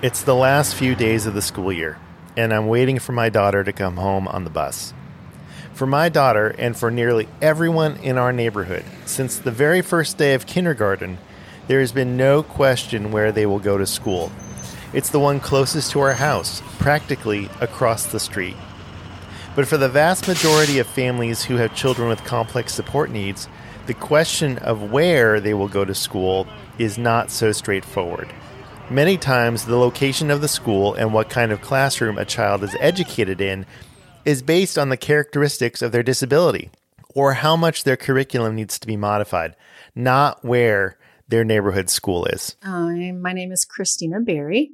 It's the last few days of the school year, and I'm waiting for my daughter to come home on the bus. For my daughter, and for nearly everyone in our neighborhood, since the very first day of kindergarten, there has been no question where they will go to school. It's the one closest to our house, practically across the street. But for the vast majority of families who have children with complex support needs, the question of where they will go to school is not so straightforward. Many times, the location of the school and what kind of classroom a child is educated in is based on the characteristics of their disability or how much their curriculum needs to be modified, not where their neighborhood school is. Hi, my name is Christina Berry.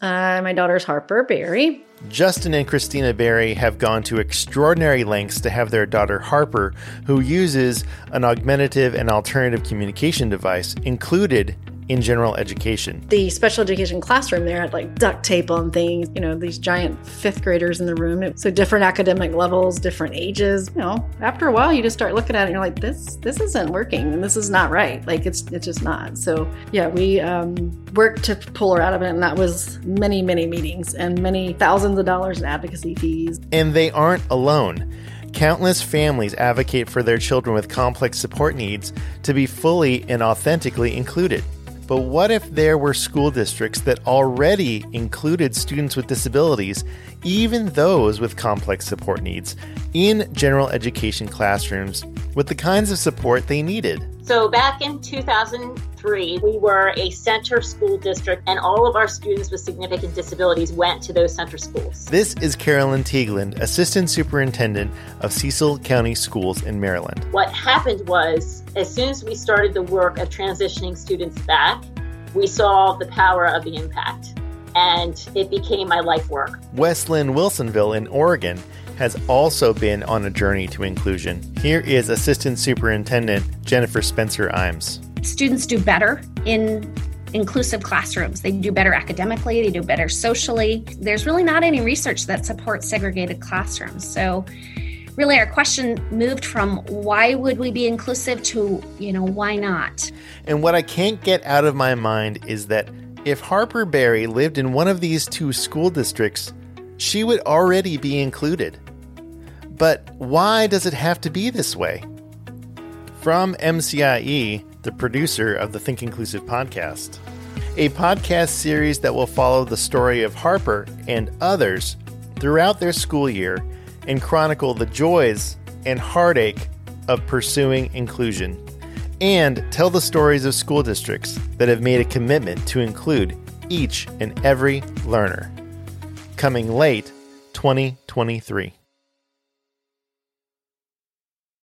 Uh, my daughter's Harper Berry. Justin and Christina Berry have gone to extraordinary lengths to have their daughter Harper, who uses an augmentative and alternative communication device, included in general education. The special education classroom there had like duct tape on things, you know, these giant fifth graders in the room. So different academic levels, different ages. You know, after a while you just start looking at it and you're like, this this isn't working and this is not right. Like it's it's just not. So yeah, we um, worked to pull her out of it and that was many, many meetings and many thousands of dollars in advocacy fees. And they aren't alone. Countless families advocate for their children with complex support needs to be fully and authentically included. But what if there were school districts that already included students with disabilities, even those with complex support needs, in general education classrooms with the kinds of support they needed? So, back in 2003, we were a center school district, and all of our students with significant disabilities went to those center schools. This is Carolyn Teagland, Assistant Superintendent of Cecil County Schools in Maryland. What happened was, as soon as we started the work of transitioning students back, we saw the power of the impact, and it became my life work. West Linn Wilsonville in Oregon has also been on a journey to inclusion. Here is Assistant Superintendent Jennifer Spencer Iiams. Students do better in inclusive classrooms. They do better academically, they do better socially. There's really not any research that supports segregated classrooms. So really our question moved from why would we be inclusive to, you know, why not? And what I can't get out of my mind is that if Harper Berry lived in one of these two school districts, she would already be included. But why does it have to be this way? From MCIE, the producer of the Think Inclusive podcast, a podcast series that will follow the story of Harper and others throughout their school year and chronicle the joys and heartache of pursuing inclusion, and tell the stories of school districts that have made a commitment to include each and every learner. Coming late 2023.